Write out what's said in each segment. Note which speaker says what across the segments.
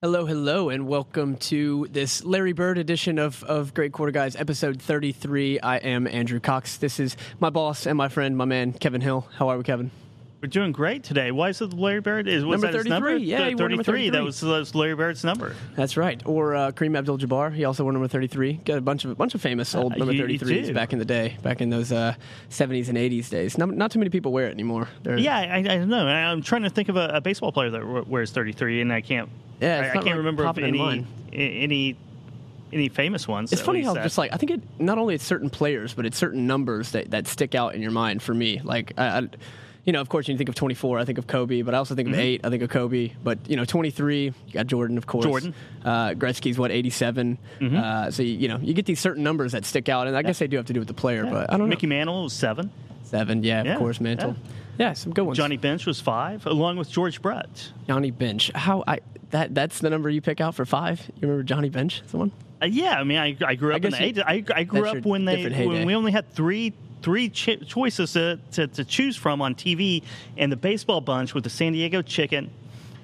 Speaker 1: Hello, hello, and welcome to this Larry Bird edition of, of Great Quarter Guys, episode 33. I am Andrew Cox. This is my boss and my friend, my man, Kevin Hill. How are we, Kevin?
Speaker 2: We're doing great today. Why is it Larry Bird? Is was
Speaker 1: Number
Speaker 2: that his
Speaker 1: 33,
Speaker 2: number?
Speaker 1: yeah,
Speaker 2: Th-
Speaker 1: he wore number
Speaker 2: 33. That
Speaker 1: 33.
Speaker 2: was, that was Larry Bird's number.
Speaker 1: That's right. Or uh, Kareem Abdul-Jabbar. He also wore number 33. Got a bunch of a bunch of famous old
Speaker 2: Uh,
Speaker 1: number
Speaker 2: you- you
Speaker 1: 33s
Speaker 2: do.
Speaker 1: back in the day, back in those uh, 70s and 80s days. Not, not too many people wear it anymore. They're,
Speaker 2: Yeah, I, I don't know. I'm trying to think of a, a baseball player that wears 33, and I can't.
Speaker 1: Yeah, it's
Speaker 2: I, I can't
Speaker 1: really
Speaker 2: remember
Speaker 1: in
Speaker 2: any any any famous ones.
Speaker 1: It's funny how
Speaker 2: that-
Speaker 1: just like I think it not only it's certain players, but it's certain numbers that, that stick out in your mind. For me, like I, I, you know, of course, when you think of 24, I think of Kobe, but I also think of eight, I think of Kobe. But you know, 23, you got Jordan, of course.
Speaker 2: Mm-hmm. Jordan. Mm-hmm.
Speaker 1: uh, Gretzky's what 87. Uh, so you, you know, you get these certain numbers that stick out, and I guess they do have to do with the player, but I don't know.
Speaker 2: Mickey Mantle was seven.
Speaker 1: Seven, yeah,
Speaker 2: Yeah,
Speaker 1: of course, Mantle. Yeah. some good ones.
Speaker 2: Johnny Bench was five, along with George Brett.
Speaker 1: Johnny Bench. How I that that's the number you pick out for five. You remember Johnny Bench? Someone.
Speaker 2: Uh, yeah, I mean, I, I grew up in
Speaker 1: guess
Speaker 2: the
Speaker 1: you-
Speaker 2: 80s. I, I grew up when they when we only had three three ch- choices to, to, to choose from on TV, and the baseball bunch with the San Diego Chicken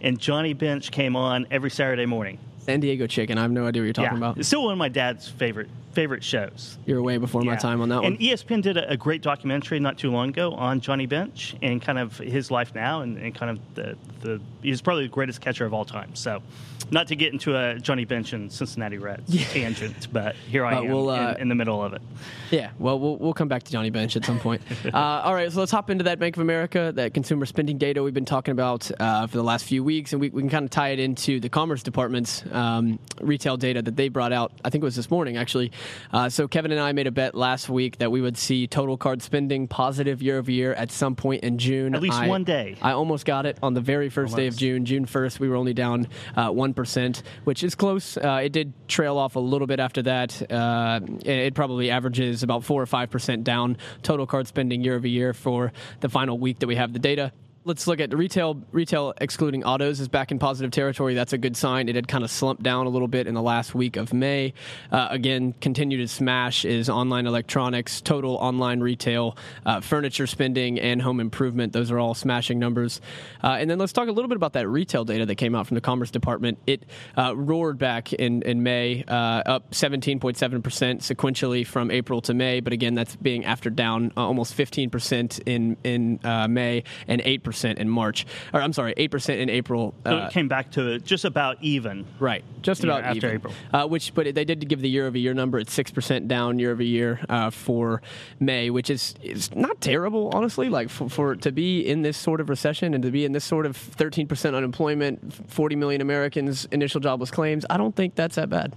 Speaker 2: and Johnny Bench came on every Saturday morning.
Speaker 1: San Diego Chicken. I have no idea what you're talking
Speaker 2: yeah,
Speaker 1: about.
Speaker 2: it's still one of my dad's favorite favorite shows.
Speaker 1: You're way before my time on that
Speaker 2: and
Speaker 1: one.
Speaker 2: And ESPN did a, a great documentary not too long ago on Johnny Bench and kind of his life now and, and kind of the, the he's probably the greatest catcher of all time. So, not to get into a Johnny Bench and Cincinnati Reds tangent, but here I
Speaker 1: Uh,
Speaker 2: am
Speaker 1: we'll, uh,
Speaker 2: in, in the middle of it.
Speaker 1: Yeah, well, we'll we'll come back to Johnny Bench at some point. uh, all right, so let's hop into that Bank of America, that consumer spending data we've been talking about uh, for the last few weeks, and we, we can kind of tie it into the Commerce Department's um, retail data that they brought out. I think it was this morning, actually. Uh, so Kevin and I made a bet last week that we would see total card spending positive year over year at some point in June.
Speaker 2: At least
Speaker 1: I-
Speaker 2: one day.
Speaker 1: I almost got it on the very first day of June. June 1st, we were only down uh, 1%, which is close. Uh, it did trail off a little bit after that. Uh, it probably averages about 4 or 5% down total card spending year over year for the final week that we have the data. Let's look at retail. Retail, excluding autos, is back in positive territory. That's a good sign. It had kind of slumped down a little bit in the last week of May. Uh, again, continue to smash is online electronics, total online retail, uh, furniture spending, and home improvement. Those are all smashing numbers. Uh, and then let's talk a little bit about that retail data that came out from the Commerce Department. It uh, roared back in in May, uh, up 17.7 percent sequentially from April to May. But again, that's being after down uh, almost 15 percent in in May and 8 percent in March. Or I'm sorry, 8 percent in April.
Speaker 2: So
Speaker 1: Uh,
Speaker 2: it came back to just about even.
Speaker 1: Right, just about
Speaker 2: after
Speaker 1: even.
Speaker 2: April.
Speaker 1: Uh, which, but they did give the year-over-year number It's six percent down year-over-year uh, for May, which is is not terrible, honestly. Like for, for to be in this sort of recession and to be in this sort of thirteen percent unemployment, forty million Americans initial jobless claims, I don't think that's that bad.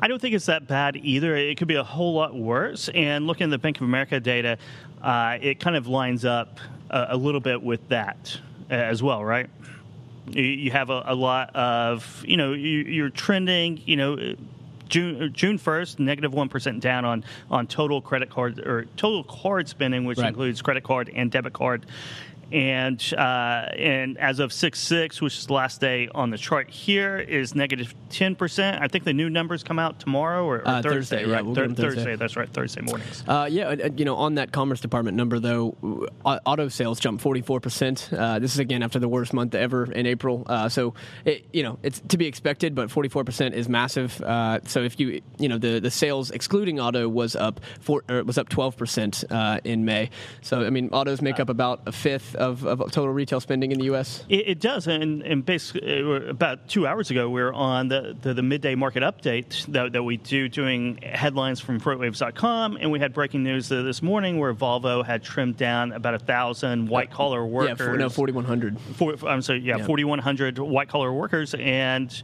Speaker 2: I don't think it's that bad either. It could be a whole lot worse. And looking at the Bank of America data, uh, it kind of lines up a, a little bit with that uh, as well, right? You, have a, a lot of, you know, you, you're trending, you know. June June first, negative one percent down on on total credit card or total card spending, which
Speaker 1: Right.
Speaker 2: includes credit card and debit card. And uh, and as of six six, which is the last day on the chart here, is negative ten percent. I think the new numbers come out tomorrow or, or
Speaker 1: Uh,
Speaker 2: Thursday,
Speaker 1: Thursday, yeah,
Speaker 2: right?
Speaker 1: we'll
Speaker 2: Thur-
Speaker 1: get them Thursday.
Speaker 2: That's right. Thursday mornings.
Speaker 1: Uh, yeah, you know, on that Commerce Department number, though, uh, auto sales jumped 44%. Uh, this is again after the worst month ever in April. Uh, so, it, you know, it's to be expected, but 44% is massive. Uh, so, if you, you know, the, the sales excluding auto was up four, or was up 12% uh, in May. So, I mean, autos make up about a fifth of, of total retail spending in the U.S.
Speaker 2: It, it does, and, and basically, uh, about two hours ago, we were on the, the, the midday market update that, that we do, doing headlines from FreightWaves.com, and we had breaking news this morning where Volvo had trimmed down about a thousand white collar
Speaker 1: Yeah,
Speaker 2: workers.
Speaker 1: for, no, 4,100.
Speaker 2: I'm sorry, yeah,
Speaker 1: Yeah.
Speaker 2: 4,100 white collar workers, and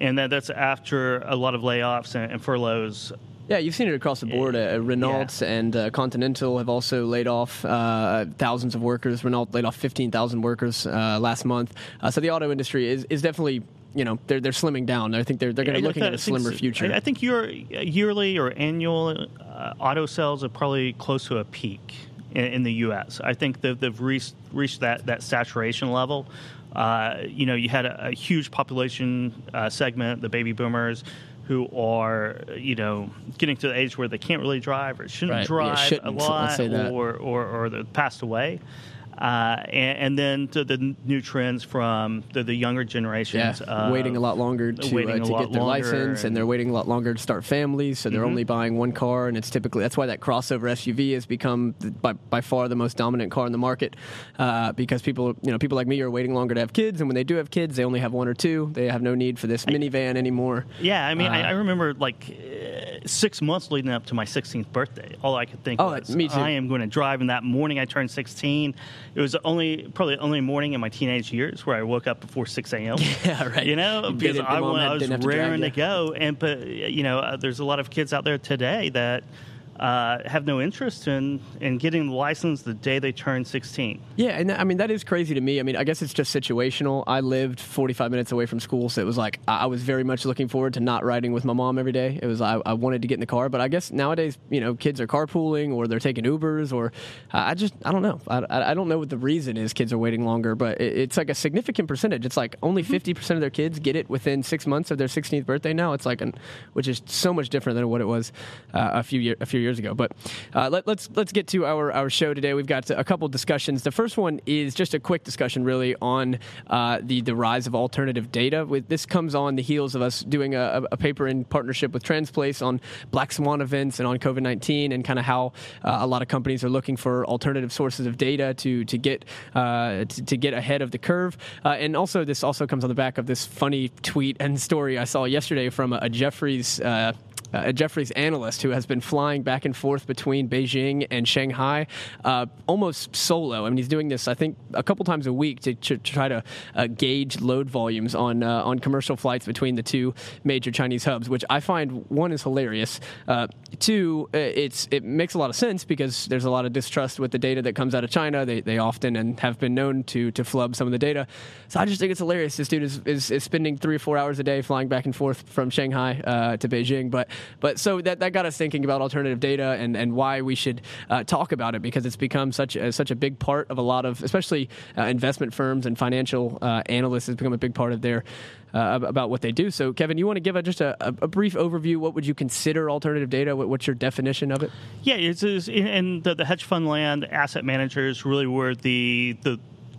Speaker 2: and that, that's after a lot of layoffs and, and furloughs.
Speaker 1: Yeah, you've seen it across the board. Uh, Renault and uh, Continental have also laid off uh, thousands of workers. Renault laid off 15,000 workers uh, last month. Uh, so the auto industry is, is definitely, you know, they're, they're slimming down. I think they're, they're going to be looking at a slimmer future.
Speaker 2: I think your yearly or annual uh, auto sales are probably close to a peak in, in the U.S. I think that they've reached, reached that, that saturation level. Uh, you know, you had a, a huge population uh, segment, the baby boomers, who are, you know, getting to the age where they can't really drive or shouldn't
Speaker 1: Right. Yeah,
Speaker 2: drive
Speaker 1: shouldn't.
Speaker 2: a lot
Speaker 1: that.
Speaker 2: or, or, or they're passed away. Uh, and, and, then to the new trends from the, the younger generations.
Speaker 1: Yeah, waiting a lot longer to, uh, to get their license, and, they're waiting a lot longer to start families, so they're mm-hmm. only buying one car, and it's typically that's why that crossover SUV has become by, by far the most dominant car in the market, uh, because people you know people like me are waiting longer to have kids, and when they do have kids, they only have one or two. They have no need for this minivan anymore.
Speaker 2: Yeah, I mean, I, I, uh, remember like six months leading up to my 16th birthday. All I could think oh, was, me too. I am going to drive. And that morning I turned 16, it was only probably the only morning in my teenage years where I woke up before 6 a.m.
Speaker 1: Yeah, right.
Speaker 2: You know, because I, I, was raring to, to go. And but you know, uh, there's a lot of kids out there today that uh, have no interest in, in getting the license the day they turn 16.
Speaker 1: Yeah, and I mean, that is crazy to me. I mean, I guess it's just situational. I lived 45 minutes away from school, so it was like I was very much looking forward to not riding with my mom every day. It was, I, I wanted to get in the car, but I guess nowadays, you know, kids are carpooling or they're taking Ubers or I just, I don't know. I, I don't know what the reason is kids are waiting longer, but it, it's like a significant percentage. It's like only 50% mm-hmm. of their kids get it within six months of their 16th birthday now. It's like, an, which is so much different than what it was uh, a few year, a few years years ago. But uh, let, us let's, let's get to our, our show today. We've got a couple discussions. The first one is just a quick discussion, really, on uh, the the rise of alternative data. With this comes on the heels of us doing a, a paper in partnership with Transplace on black swan events and on COVID nineteen, and kind of how uh, a lot of companies are looking for alternative sources of data to to get uh, to, to, get ahead of the curve. Uh, and also, this also comes on the back of this funny tweet and story I saw yesterday from a, a Jefferies uh, uh, a Jefferies analyst who has been flying back and forth between Beijing and Shanghai uh, almost solo. I mean, he's doing this, I think, a couple times a week to, to try to uh, gauge load volumes on uh, on commercial flights between the two major Chinese hubs, which I find one is hilarious. Uh, two, uh, it's it makes a lot of sense because there's a lot of distrust with the data that comes out of China. They, they often and have been known to to flub some of the data. So I just think it's hilarious. This dude is, is, is spending three or four hours a day flying back and forth from Shanghai to Beijing, but but so that, that got us thinking about alternative data and, and why we should uh, talk about it because it's become such a, such a big part of a lot of, especially uh, investment firms and financial uh, analysts has become a big part of their uh, about what they do. So, Kevin, you want to give a, just a, a, brief overview? What would you consider alternative data? What, what's your definition of it?
Speaker 2: Yeah, it's, it's in the, the hedge fund land, asset managers really were the the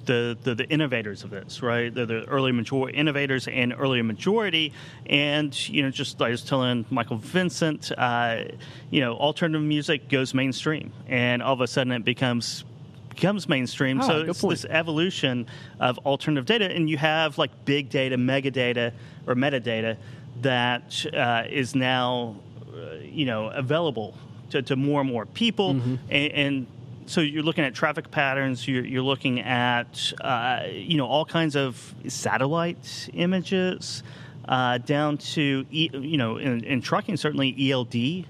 Speaker 2: the, the, the innovators of this, right? The, the early majority innovators and early majority, and you know, just I was telling Michael Vincent, uh, you know, alternative music goes mainstream, and all of a sudden it becomes becomes mainstream.
Speaker 1: Oh,
Speaker 2: so it's
Speaker 1: point.
Speaker 2: this evolution of alternative data, and you have like big data, mega data, or metadata that uh, is now, uh, you know, available to, to, more and more people, mm-hmm. and, and so you're looking at traffic patterns. You're, you're looking at uh, you know all kinds of satellite images uh, down to you know in, in, trucking certainly ELD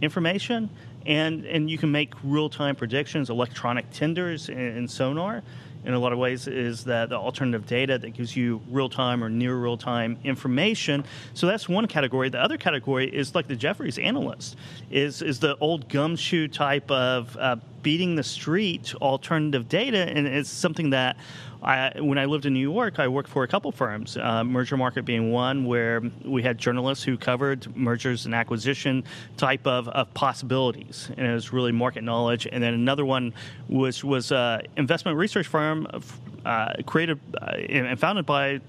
Speaker 2: information, and and you can make real time predictions, electronic tenders, and sonar in a lot of ways is that the alternative data that gives you real time or near real time information. So that's one category. The other category is like the Jefferies analyst is is the old gumshoe type of uh, beating the street alternative data, and it's something that I, when I lived in New York, I worked for a couple firms, uh, Mergermarket being one, where we had journalists who covered mergers and acquisition type of, of possibilities, and it was really market knowledge. And then another one was was an investment research firm uh, created uh, and founded by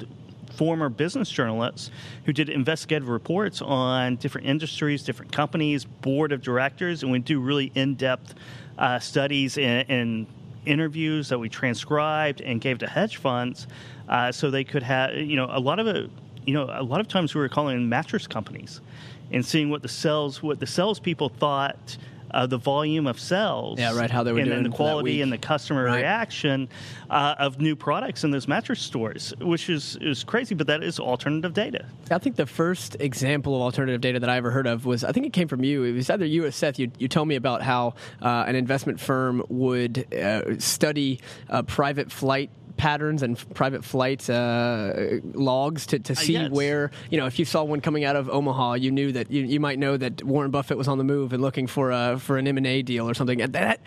Speaker 2: former business journalists who did investigative reports on different industries, different companies, board of directors, and we do really in depth uh, studies and, interviews that we transcribed and gave to hedge funds, uh, so they could have you know a lot of it. You know, a lot of times we were calling mattress companies and seeing what the sales what the salespeople thought uh, the volume of sales.
Speaker 1: Yeah, right. How they were
Speaker 2: and,
Speaker 1: doing
Speaker 2: and the quality and the customer right. reaction uh, of new products in those mattress stores, which is is crazy. But that is alternative data.
Speaker 1: I think the first example of alternative data that I ever heard of was I think it came from you. It was either you or Seth. You you told me about how uh, an investment firm would uh, study private flight patterns and private flight uh, logs to, to uh, see yes. where you know if you saw one coming out of Omaha, you knew that you, you might know that Warren Buffett was on the move and looking for a for an M and A deal or something. That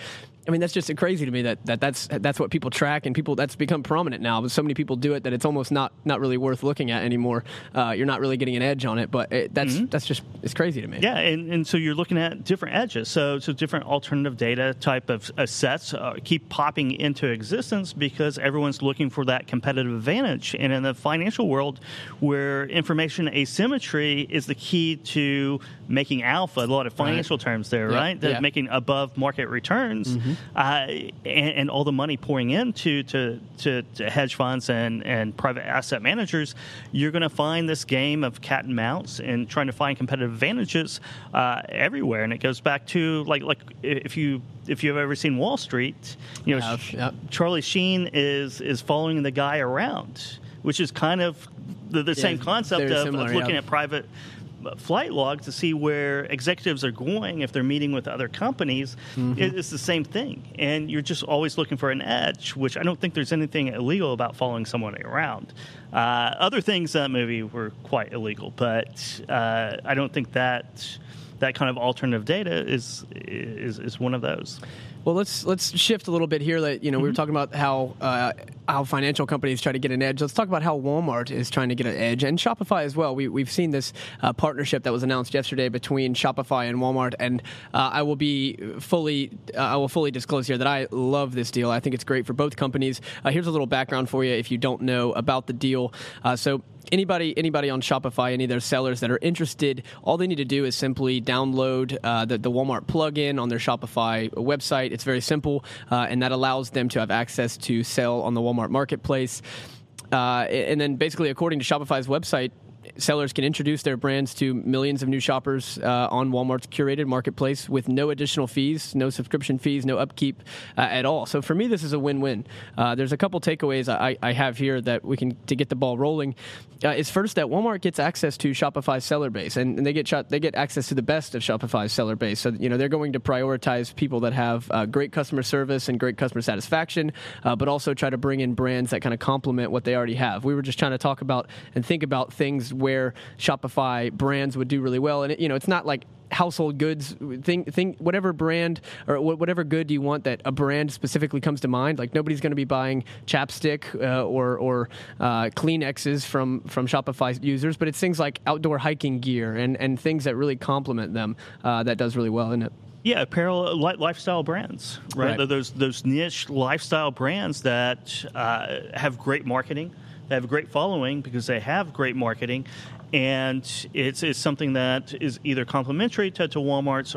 Speaker 1: I mean, that's just crazy to me that, that that's that's what people track and people that's become prominent now. But so many people do it that it's almost not not really worth looking at anymore. Uh, you're not really getting an edge on it, but it, that's mm-hmm. that's just it's crazy to me.
Speaker 2: Yeah, and, and so you're looking at different edges. So so different alternative data type of uh, sets uh, keep popping into existence because everyone's looking for that competitive advantage. And in the financial world, where information asymmetry is the key to making alpha, a lot of financial right. terms there, right? That making above market returns. Mm-hmm uh, and, and, all the money pouring into to, to, to, hedge funds and, and private asset managers, you're going to find this game of cat and mouse and trying to find competitive advantages uh, everywhere. And it goes back to like like if you if you've ever seen Wall Street, you know. Charlie Sheen is is following the guy around, which is kind of the, the yeah, same concept of, similar, of, looking at private flight log to see where executives are going if they're meeting with other companies. Mm-hmm. It's the same thing. And you're just always looking for an edge, which I don't think there's anything illegal about following someone around. Uh, other things in that movie were quite illegal, but uh, I don't think that that kind of alternative data is is, is one of those.
Speaker 1: Well, let's let's shift a little bit here. That you know, mm-hmm. we were mm-hmm. talking about how uh, how financial companies try to get an edge. Let's talk about how Walmart is trying to get an edge, and Shopify as well. We we've seen this uh, partnership that was announced yesterday between Shopify and Walmart, and uh, I will be fully uh, I will fully disclose here that I love this deal. I think it's great for both companies. Uh, here's a little background for you if you don't know about the deal. Uh, so anybody anybody on Shopify, any of their sellers that are interested, all they need to do is simply download uh, the, the Walmart plugin on their Shopify website. It's very simple, uh, and that allows them to have access to sell on the Walmart marketplace. Uh, and then, basically, according to Shopify's website, sellers can introduce their brands to millions of new shoppers uh, on Walmart's curated marketplace with no additional fees, no subscription fees, no upkeep uh, at all. So for me, this is a win-win. Uh, there's a couple takeaways I, I, have here that we can to get the ball rolling. Uh, is first that Walmart gets access to Shopify's seller base, and, and, they get they get access to the best of Shopify's seller base. So you know they're going to prioritize people that have uh, great customer service and great customer satisfaction, uh, but also try to bring in brands that kind of complement what they already have. We were just trying to talk about and think about things where Shopify brands would do really well. And it, you know, it's not like household goods thing thing whatever brand or whatever good you want that a brand specifically comes to mind like nobody's going to be buying chapstick uh, or or uh, kleenexes from from shopify users but it's things like outdoor hiking gear and and things that really complement them uh, that does really well in it
Speaker 2: yeah, apparel lifestyle brands, right? right? Those those niche lifestyle brands that uh, have great marketing, they have a great following because they have great marketing, and it's, it's something that is either complementary to, to Walmart's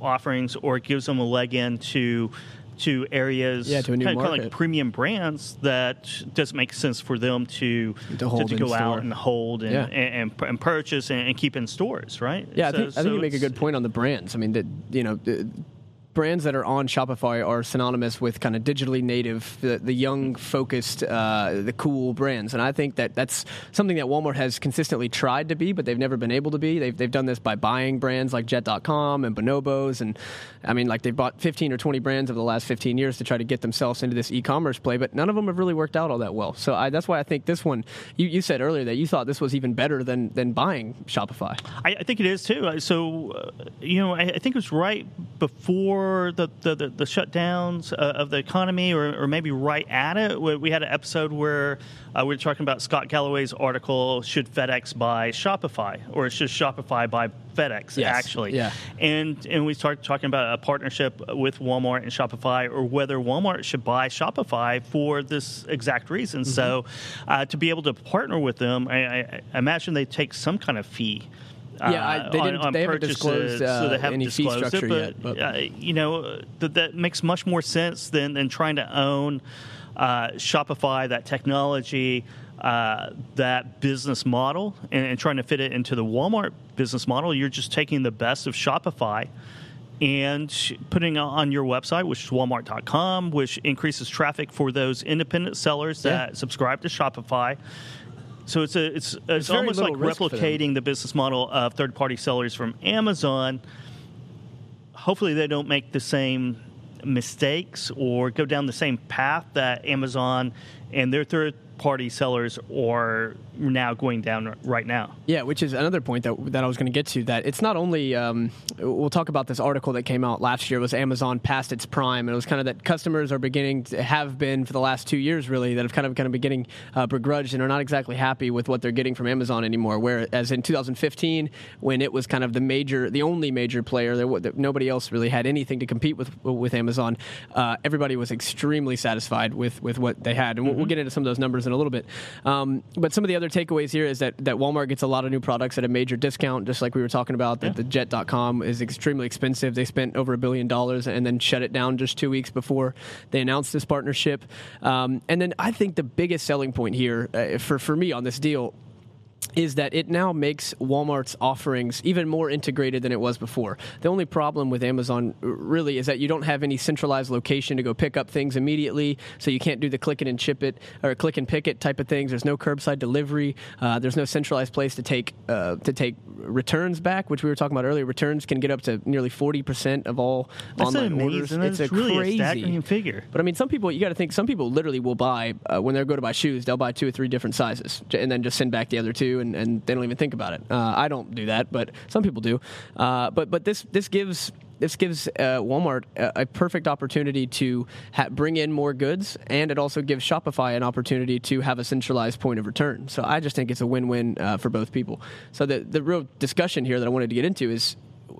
Speaker 2: offerings or it gives them a leg in to to areas
Speaker 1: yeah, to a new
Speaker 2: kind,
Speaker 1: market.
Speaker 2: kind of like premium brands that doesn't make sense for them to
Speaker 1: to, to,
Speaker 2: to go store. out and hold and, yeah. and, and, and, purchase and, and, keep in stores, right?
Speaker 1: Yeah, so, I think, so I think you make a good point on the brands. I mean, that you know, brands that are on Shopify are synonymous with kind of digitally native, the, the young, focused, uh, the cool brands. And I think that that's something that Walmart has consistently tried to be, but they've never been able to be. They've, they've done this by buying brands like Jet.com and Bonobos. And I mean, like they've bought 15 or 20 brands over the last 15 years to try to get themselves into this e commerce play, but none of them have really worked out all that well. So I, that's why I think this one, you, you said earlier that you thought this was even better than, than buying Shopify.
Speaker 2: I, I think it is too. So, uh, you know, I, I think it was right before before the, the, the, the shutdowns uh, of the economy, or, or, maybe right at it. We had an episode where uh, we were talking about Scott Galloway's article Should FedEx buy Shopify? Or should Shopify buy FedEx,
Speaker 1: yes.
Speaker 2: actually?
Speaker 1: Yeah.
Speaker 2: And, and we started talking about a partnership with Walmart and Shopify, or whether Walmart should buy Shopify for this exact reason. Mm-hmm. So uh, to be able to partner with them, I, I imagine they take some kind of fee.
Speaker 1: Yeah, I, they didn't. On, on they haven't disclosed uh,
Speaker 2: so they haven't
Speaker 1: any fee structure
Speaker 2: it, but,
Speaker 1: yet. But.
Speaker 2: Uh, you know, that, that makes much more sense than, than trying to own uh, Shopify, that technology, uh, that business model, and, and, trying to fit it into the Walmart business model. You're just taking the best of Shopify and putting it on your website, which is walmart.com, which increases traffic for those independent sellers that yeah. subscribe to Shopify so it's a it's it's, it's almost like replicating the business model of third party sellers from Amazon. Hopefully, they don't make the same mistakes or go down the same path that Amazon and their third party sellers are now going down right now.
Speaker 1: Yeah, which is another point that that I was going to get to. That it's not only um, we'll talk about this article that came out last year was Amazon past its prime, and it was kind of that customers are beginning to have been for the last two years really that have kind of kind of beginning uh, begrudged and are not exactly happy with what they're getting from Amazon anymore. Whereas in 2015, when it was kind of the major, the only major player, there, nobody else really had anything to compete with with Amazon. Uh, everybody was extremely satisfied with with what they had, and mm-hmm. we'll, we'll, get into some of those numbers in a little bit. Um, but some of the other takeaways here is that, that Walmart gets a lot of new products at a major discount, just like we were talking about. That yeah. the Jet.com is extremely expensive. They spent over a billion dollars and then shut it down just two weeks before they announced this partnership. Um, and then I think the biggest selling point here uh, for for me on this deal is that it now makes Walmart's offerings even more integrated than it was before. The only problem with Amazon really is that you don't have any centralized location to go pick up things immediately, so you can't do the click it and ship it or click and pick it type of things. There's no curbside delivery. Uh, there's no centralized place to take uh, to take returns back, which we were talking about earlier. Returns can get up to nearly 40% of all
Speaker 2: That's
Speaker 1: online
Speaker 2: amazing.
Speaker 1: orders.
Speaker 2: It's a really crazy a staggering figure.
Speaker 1: But I mean, some people you got to think. Some people literally will buy uh, when they go to buy shoes, they'll buy two or three different sizes and then just send back the other two and, and they don't even think about it. Uh, I don't do that, but some people do. Uh, but but this this gives this gives uh, Walmart a, a, perfect opportunity to ha- bring in more goods, and it also gives Shopify an opportunity to have a centralized point of return. So I just think it's a win-win uh, for both people. So the the real discussion here that I wanted to get into is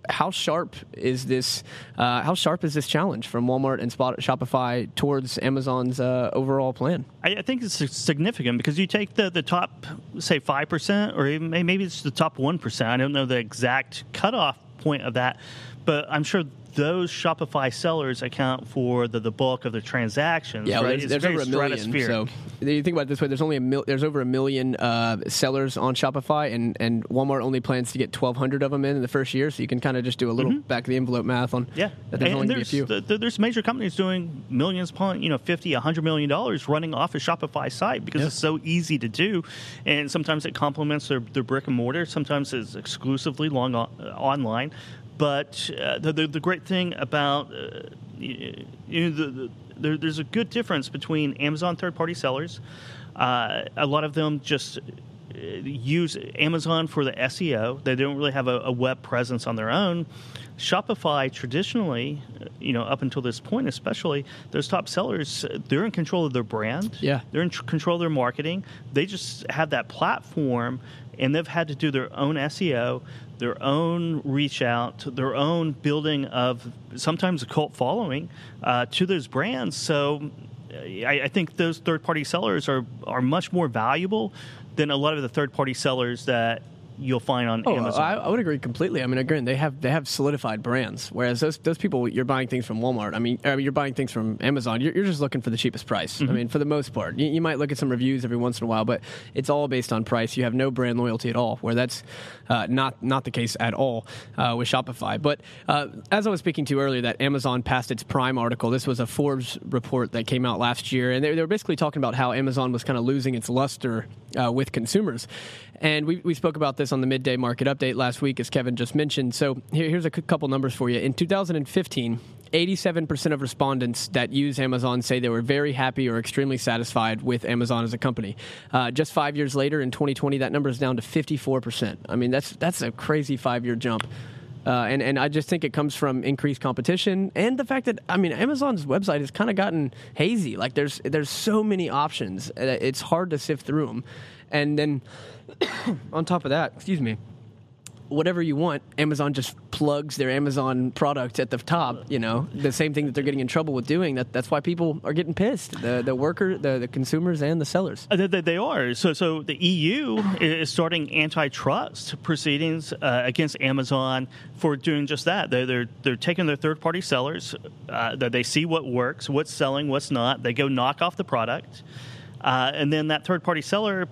Speaker 1: how sharp is this? Uh, how sharp is this challenge from Walmart and Spot, Shopify towards Amazon's uh, overall plan?
Speaker 2: I, I, think it's significant because you take the, the top, say five percent, or even, maybe it's the top one percent. I don't know the exact cutoff point of that, but I'm sure those Shopify sellers account for the, the bulk of the transactions.
Speaker 1: Yeah,
Speaker 2: right?
Speaker 1: there's, there's over a million. So you think about it this way: there's only a mil- there's over a million uh, sellers on Shopify, and, and Walmart only plans to get 1,200 of them in in the first year. So you can kind of just do a little mm-hmm. back of the envelope math on.
Speaker 2: Yeah,
Speaker 1: that there's
Speaker 2: and
Speaker 1: only
Speaker 2: there's,
Speaker 1: a few.
Speaker 2: The, there's major companies doing millions upon you know 50, 100 million dollars running off a Shopify site because it's so easy to do, and sometimes it complements their, their brick and mortar. Sometimes it's exclusively long on, uh, online. But uh, the, the, the, great thing about uh, you know, the, the, there, there's a good difference between Amazon third party sellers. Uh, a lot of them just uh, use Amazon for the SEO. They don't really have a, a, web presence on their own. Shopify traditionally, you know, up until this point, especially those top sellers, they're in control of their brand.
Speaker 1: Yeah,
Speaker 2: they're in tr- control of their marketing. They just have that platform, and they've had to do their own SEO their own reach out, their own building of sometimes a cult following uh, to those brands. So I, I, think those third party sellers are, are much more valuable than a lot of the third party sellers that you'll find on
Speaker 1: oh,
Speaker 2: Amazon.
Speaker 1: I, I, would agree completely. I mean, again, they have they have solidified brands, whereas those those people you're buying things from Walmart. I mean, I mean you're buying things from Amazon. You're, you're just looking for the cheapest price. Mm-hmm. I mean, for the most part, you, you, might look at some reviews every once in a while, but it's all based on price. You have no brand loyalty at all. Where that's uh, not not the case at all uh, with Shopify. But uh, as I was speaking to earlier, that Amazon passed its Prime article. This was a Forbes report that came out last year, and they, they were basically talking about how Amazon was kind of losing its luster uh, with consumers. And we, we spoke about this on the midday market update last week, as Kevin just mentioned. So here, here's a couple numbers for you. In 2015, 87% of respondents that use Amazon say they were very happy or extremely satisfied with Amazon as a company. Uh, just five years later, in 2020, that number is down to 54%. I mean, that's that's a crazy five year jump. Uh, and and I just think it comes from increased competition and the fact that I mean Amazon's website has kind of gotten hazy. Like there's there's so many options, it's hard to sift through them. And then on top of that, excuse me, whatever you want, Amazon just plugs their Amazon product at the top. You know, the same thing that they're getting in trouble with doing. That that's why people are getting pissed. The the worker, the, the consumers, and the sellers.
Speaker 2: Uh, they, they, are. So so the EU is starting antitrust proceedings uh, against Amazon for doing just that. They're they're, they're taking their third party sellers. Uh, they see what works, what's selling, what's not. They go knock off the product. Uh, and then that third party seller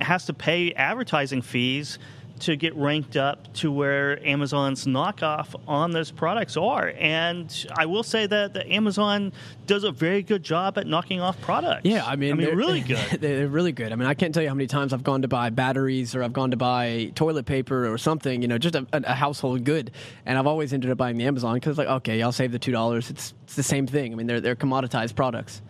Speaker 2: has to pay advertising fees to get ranked up to where Amazon's knockoff on those products are. And I will say that the Amazon does a very good job at knocking off products.
Speaker 1: Yeah, I mean,
Speaker 2: I mean, really good.
Speaker 1: They're really good. I mean, I can't tell you how many times I've gone to buy batteries or I've gone to buy toilet paper or something. You know, just a, a household good, and I've always ended up buying the Amazon because like, okay, I'll save the two dollars. It's, it's the same thing. I mean, they're they're commoditized products.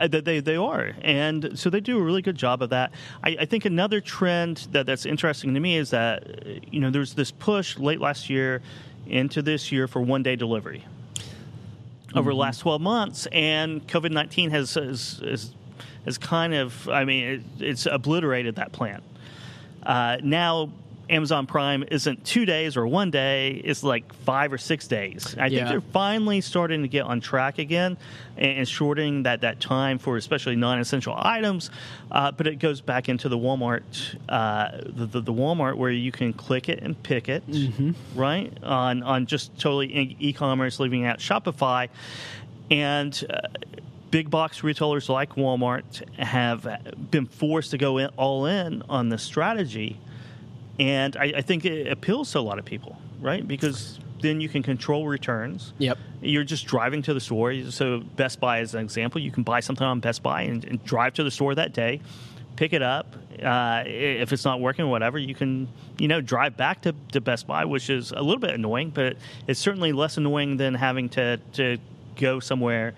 Speaker 2: Uh, they they are, and so they do a really good job of that. I, I, think another trend that that's interesting to me is that you know there's this push late last year into this year for one day delivery mm-hmm. over the mm-hmm. last twelve months, and COVID nineteen has, has, has has kind of I mean it, it's obliterated that plan. Uh, now Amazon Prime isn't two days or one day; it's like five or six days. I yeah. think they're finally starting to get on track again and, shortening that, that time for especially non-essential items. Uh, but it goes back into the Walmart, uh, the, the, the, Walmart where you can click it and pick it, mm-hmm. right on on just totally e-commerce, leaving out Shopify, and. Uh, big box retailers like Walmart have been forced to go in, all in on the strategy and I, I, think it appeals to a lot of people, right? Because then you can control returns.
Speaker 1: Yep.
Speaker 2: You're just driving to the store. So Best Buy is an example. You can buy something on Best Buy and, and drive to the store that day, pick it up. Uh, if it's not working, whatever, you can you know drive back to, to Best Buy, which is a little bit annoying, but it's certainly less annoying than having to to go somewhere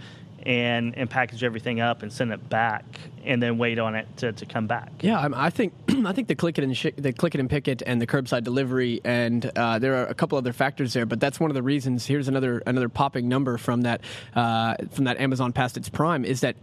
Speaker 2: and and package everything up and send it back and then wait on it to, to come back.
Speaker 1: Yeah, I think I think the click it and sh- the click it and pick it and the curbside delivery and uh, there are a couple other factors there, but that's one of the reasons. Here's another another popping number from that uh, from that Amazon past its prime is that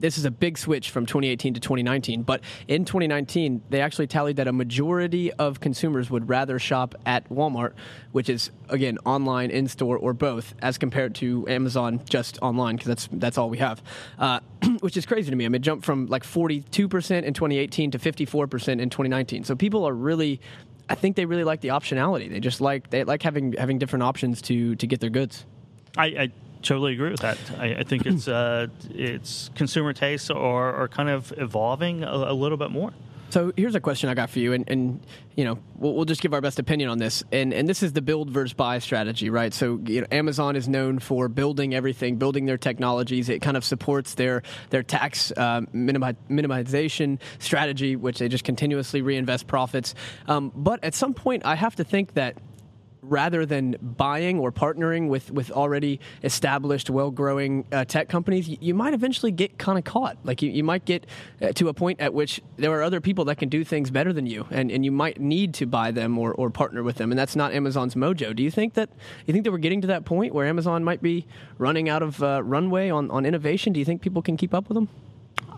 Speaker 1: this is a big switch from 2018 to 2019. But in 2019, they actually tallied that a majority of consumers would rather shop at Walmart, which is again online, in store, or both, as compared to Amazon just online because that's that's all we have. Uh, which is crazy to me. I mean, it jumped from like 42% in 2018 to 54% in 2019. So people are really I think they really like the optionality. They just like they like having having different options to to get their goods.
Speaker 2: I, I totally agree with that. I, I think it's uh, it's consumer tastes are, are kind of evolving a, a, little bit more.
Speaker 1: So here's a question I got for you, and, and you know we'll, we'll, just give our best opinion on this. And and this is the build versus buy strategy, right? So you know, Amazon is known for building everything, building their technologies. It kind of supports their their tax uh, minimization strategy, which they just continuously reinvest profits. Um, but at some point, I have to think that rather than buying or partnering with, with already established, well growing uh, tech companies, you, might eventually get kind of caught. Like you, you might get uh, to a point at which there are other people that can do things better than you, and, and you might need to buy them or, or partner with them. And that's not Amazon's mojo. Do you think that you think that we're getting to that point where Amazon might be running out of uh, runway on, on innovation? Do you think people can keep up with them?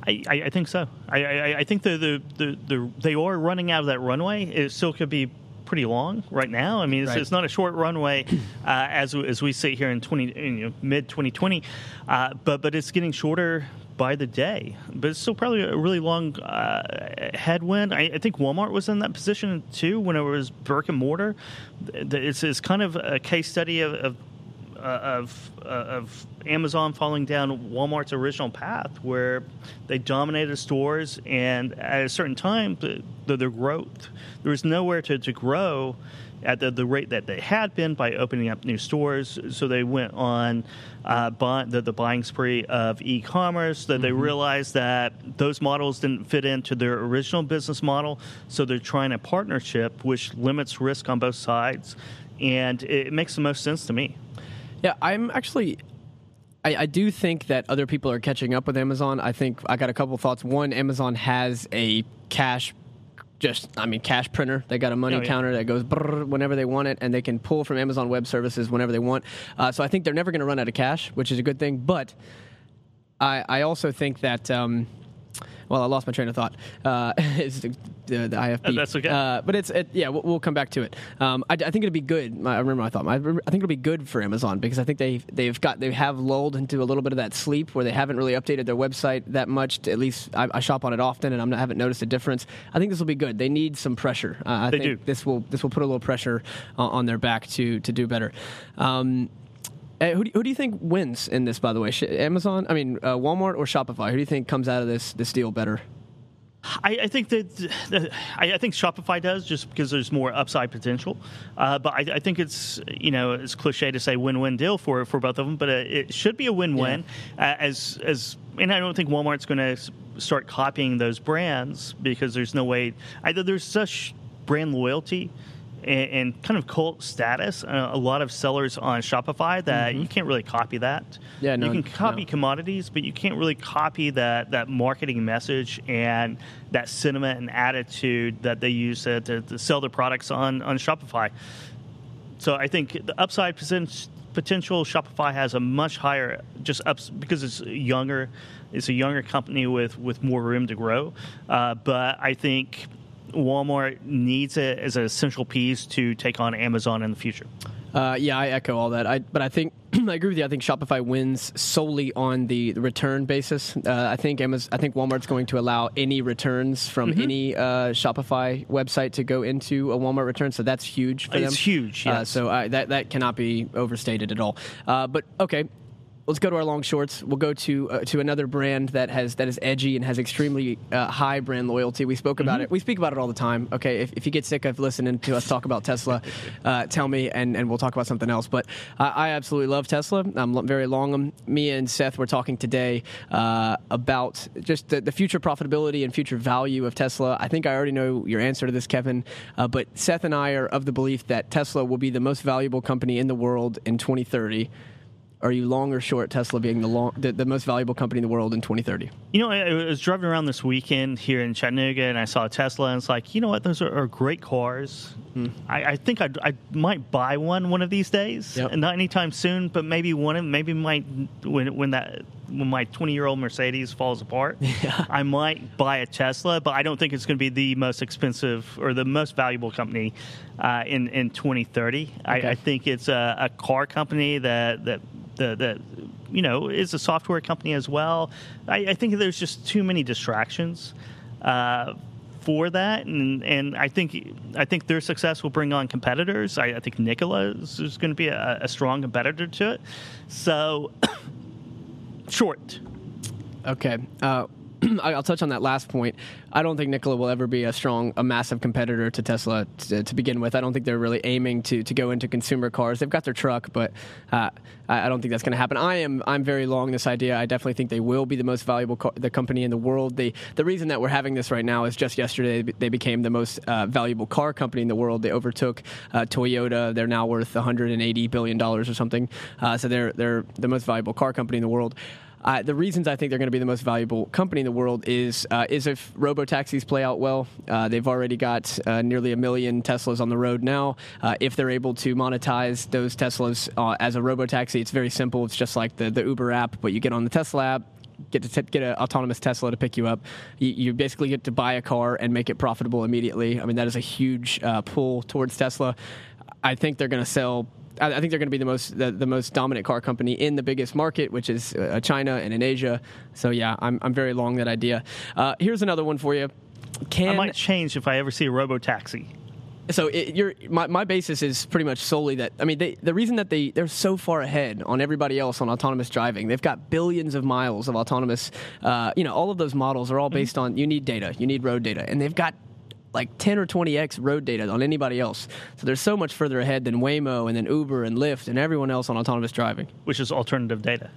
Speaker 2: I, I, think so. I, I, I think the, the, the, the, they are running out of that runway. It still could be pretty long right now. I mean, it's, right. it's not a short runway uh, as as we sit here in twenty you know, mid twenty twenty, uh, but but it's getting shorter by the day. But it's still probably a really long uh, headwind. I, I, think Walmart was in that position too when it was brick and mortar. It's, it's kind of a case study of, of uh, of, uh, of Amazon falling down Walmart's original path, where they dominated stores, and at a certain time, the, the, the growth there was nowhere to, to grow at the, the rate that they had been by opening up new stores. So they went on uh, buy, the, the buying spree of e commerce, that mm-hmm. they realized that those models didn't fit into their original business model. So they're trying a partnership which limits risk on both sides. And it makes the most sense to me.
Speaker 1: Yeah, I'm actually I, I, do think that other people are catching up with Amazon. I think I got a couple thoughts. One, Amazon has a cash, just I mean, cash printer. They got a money oh, yeah. counter that goes whenever they want it, and they can pull from Amazon Web Services whenever they want. Uh, so I think they're never going to run out of cash, which is a good thing. But I, I also think that. Um, well, I lost my train of thought. Uh, is the, the, the IFB.
Speaker 2: that's okay.
Speaker 1: Uh, but it's it, yeah, we'll, we'll, come back to it. Um, I, I, think it'll be good. I remember my thought. I, I, think it'll be good for Amazon because I think they they've got they have lulled into a little bit of that sleep where they haven't really updated their website that much. To, at least I, I, shop on it often, and I'm not, I haven't noticed a difference. I think this will be good. They need some pressure. Uh, I
Speaker 2: they
Speaker 1: think
Speaker 2: do.
Speaker 1: this will this will put a little pressure on, on their back to to do better. Um, uh, who, do, who do you think wins in this? By the way, Amazon, I mean uh, Walmart or Shopify? Who do you think comes out of this this deal better?
Speaker 2: I, I, think that I, think Shopify does just because there's more upside potential. Uh, but I, I, think it's you know it's cliche to say win-win deal for for both of them, but uh, it should be a win-win. Yeah. Uh, as as and I don't think Walmart's going to start copying those brands because there's no way either there's such brand loyalty and, and kind of cult status. Uh, a lot of sellers on Shopify that you can't really copy that.
Speaker 1: Mm-hmm. Yeah, no,
Speaker 2: you can copy
Speaker 1: no.
Speaker 2: commodities, but you can't really copy that that marketing message and that sentiment and attitude that they use to, to, to sell their products on on Shopify. So I think the upside potential Shopify has a much higher just ups because it's younger. It's a younger company with with more room to grow. Uh, but I think Walmart needs it as an essential piece to take on Amazon in the future.
Speaker 1: Uh, yeah, I echo all that. I, but I think I agree with you. I think Shopify wins solely on the return basis. Uh, I think Amazon, I think Walmart's going to allow any returns from
Speaker 2: Mm-hmm.
Speaker 1: any uh, Shopify website to go into a Walmart return. So that's huge for them.
Speaker 2: It's huge,
Speaker 1: Uh,
Speaker 2: yes.
Speaker 1: so uh, that that cannot be overstated at all. Uh, but okay. Let's go to our long shorts. We'll go to uh, to another brand that has that is edgy and has extremely uh, high brand loyalty. We spoke about it. We speak about it all the time. Okay, if, if you get sick of listening to us talk about Tesla, uh, tell me and, and we'll talk about something else. But I, I absolutely love Tesla. I'm very long. long. 'em. Me and Seth were talking today uh, about just the, the future profitability and future value of Tesla. I think I already know your answer to this, Kevin. Uh, but Seth and I are of the belief that Tesla will be the most valuable company in the world in 2030. Are you long or short Tesla being the, long, the, the most valuable company in the world in 2030?
Speaker 2: You know, I I was driving around this weekend here in Chattanooga, and I saw a Tesla, and it's like, you know what? Those are, are great cars. I, I think I'd, I might buy one one of these days,
Speaker 1: Yep.
Speaker 2: not anytime soon, but maybe one. of- Maybe might when when that when my 20 year old Mercedes falls apart, I might buy a Tesla. But I don't think it's going to be the most expensive or the most valuable company uh, in in 2030. I, I think it's a, a car company that that the the you know is a software company as well. I, I think there's just too many distractions uh, for that, and and I think I think their success will bring on competitors. I, I think Nikola is, is going to be a, a strong competitor to it. So short.
Speaker 1: Okay. Uh, I'll touch on that last point. I don't think Nikola will ever be a strong, a massive competitor to Tesla to, to begin with. I don't think they're really aiming to, to go into consumer cars. They've got their truck, but uh, I, I don't think that's going to happen. I am I'm very long this idea. I definitely think they will be the most valuable co- the company in the world. They, the reason that we're having this right now is just yesterday they they became the most uh, valuable car company in the world. They overtook uh, Toyota. They're now worth 180 billion dollars or something. Uh, so they're they're the most valuable car company in the world. Uh, the reasons I think they're going to be the most valuable company in the world is uh, is if robo taxis play out well. Uh, they've already got uh, nearly a million Teslas on the road now. Uh, if they're able to monetize those Teslas uh, as a robo taxi, it's very simple. It's just like the, the Uber app, but you get on the Tesla app. Get to t- get an autonomous Tesla to pick you up. You, you basically get to buy a car and make it profitable immediately. I mean that is a huge uh, pull towards Tesla. I think they're going to sell I think they're going to be the most the, the most dominant car company in the biggest market, which is uh, China and in Asia. So yeah, I'm I'm very long that idea. Uh, here's another one for you. Can
Speaker 2: I might change if I ever see a robo taxi.
Speaker 1: so it, you're, my, my basis is pretty much solely that I mean they, the reason that they they're so far ahead on everybody else on autonomous driving they've got billions of miles of autonomous uh, you know all of those models are all based on you need data you need road data and they've got like 10 or 20x road data on anybody else so they're so much further ahead than Waymo and then Uber and Lyft and everyone else on autonomous driving
Speaker 2: which is alternative data.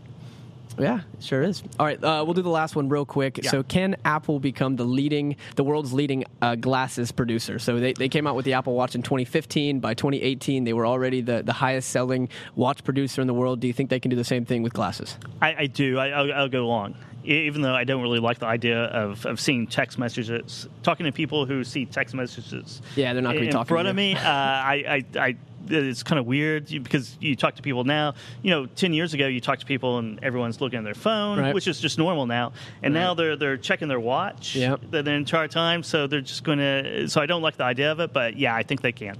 Speaker 1: yeah, it sure is. All right, uh, we'll do the last one real quick.
Speaker 2: Yeah.
Speaker 1: So, can Apple become the leading, the world's leading uh, glasses producer? So, they, they came out with the Apple Watch in 2015. By 2018, they were already the, the highest selling watch producer in the world. Do you think they can do the same thing with glasses?
Speaker 2: I, I do. I, I'll, I'll go along. Even though I don't really like the idea of, of seeing text messages, talking to people who see text messages
Speaker 1: Yeah, they're not gonna be
Speaker 2: in
Speaker 1: talking to
Speaker 2: front of me, uh, I, I, I, it's kind of weird because you talk to people now. You know, ten years ago, you talk to people and everyone's looking at their phone,
Speaker 1: Right.
Speaker 2: which is just normal now. And now they're they're checking their watch
Speaker 1: Yep.
Speaker 2: the, the entire time. So they're just going to. So I don't like the idea of it, but yeah, I think they can.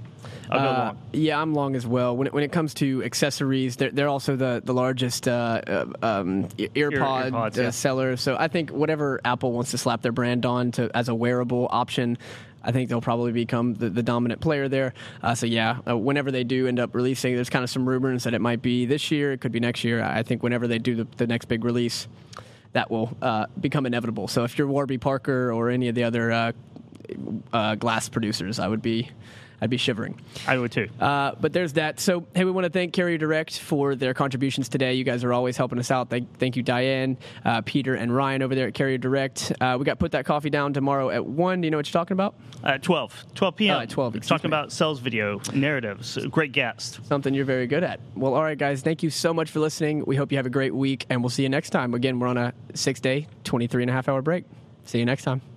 Speaker 2: I'll go
Speaker 1: Uh, yeah, I'm long as well. When it, when it comes to accessories, they're, they're also the, the largest uh, uh, um, earpod
Speaker 2: earpods,
Speaker 1: uh,
Speaker 2: yeah.
Speaker 1: seller. So I think whatever Apple wants to slap their brand on to as a wearable option, I think they'll probably become the, the dominant player there. Uh, so yeah, uh, whenever they do end up releasing, there's kind of some rumors that it might be this year, it could be next year. I think whenever they do the, the next big release, that will uh, become inevitable. So if you're Warby Parker or any of the other uh, uh, glass producers, I would be I'd be shivering.
Speaker 2: I would too.
Speaker 1: Uh, but there's that. So, hey, we want to thank Carrier Direct for their contributions today. You guys are always helping us out. Thank, thank you, Diane, uh, Peter, and Ryan over there at Carrier Direct. Uh, we got Put That Coffee Down tomorrow at 1. Do you know what you're talking about?
Speaker 2: At 12. 12 p.m.
Speaker 1: Uh, 12, excuse
Speaker 2: Talking
Speaker 1: me.
Speaker 2: about sales video narratives. Great guest.
Speaker 1: Something you're very good at. Well, all right, guys, thank you so much for listening. We hope you have a great week, and we'll see you next time. Again, we're on a six day, 23 and a half hour break. See you next time.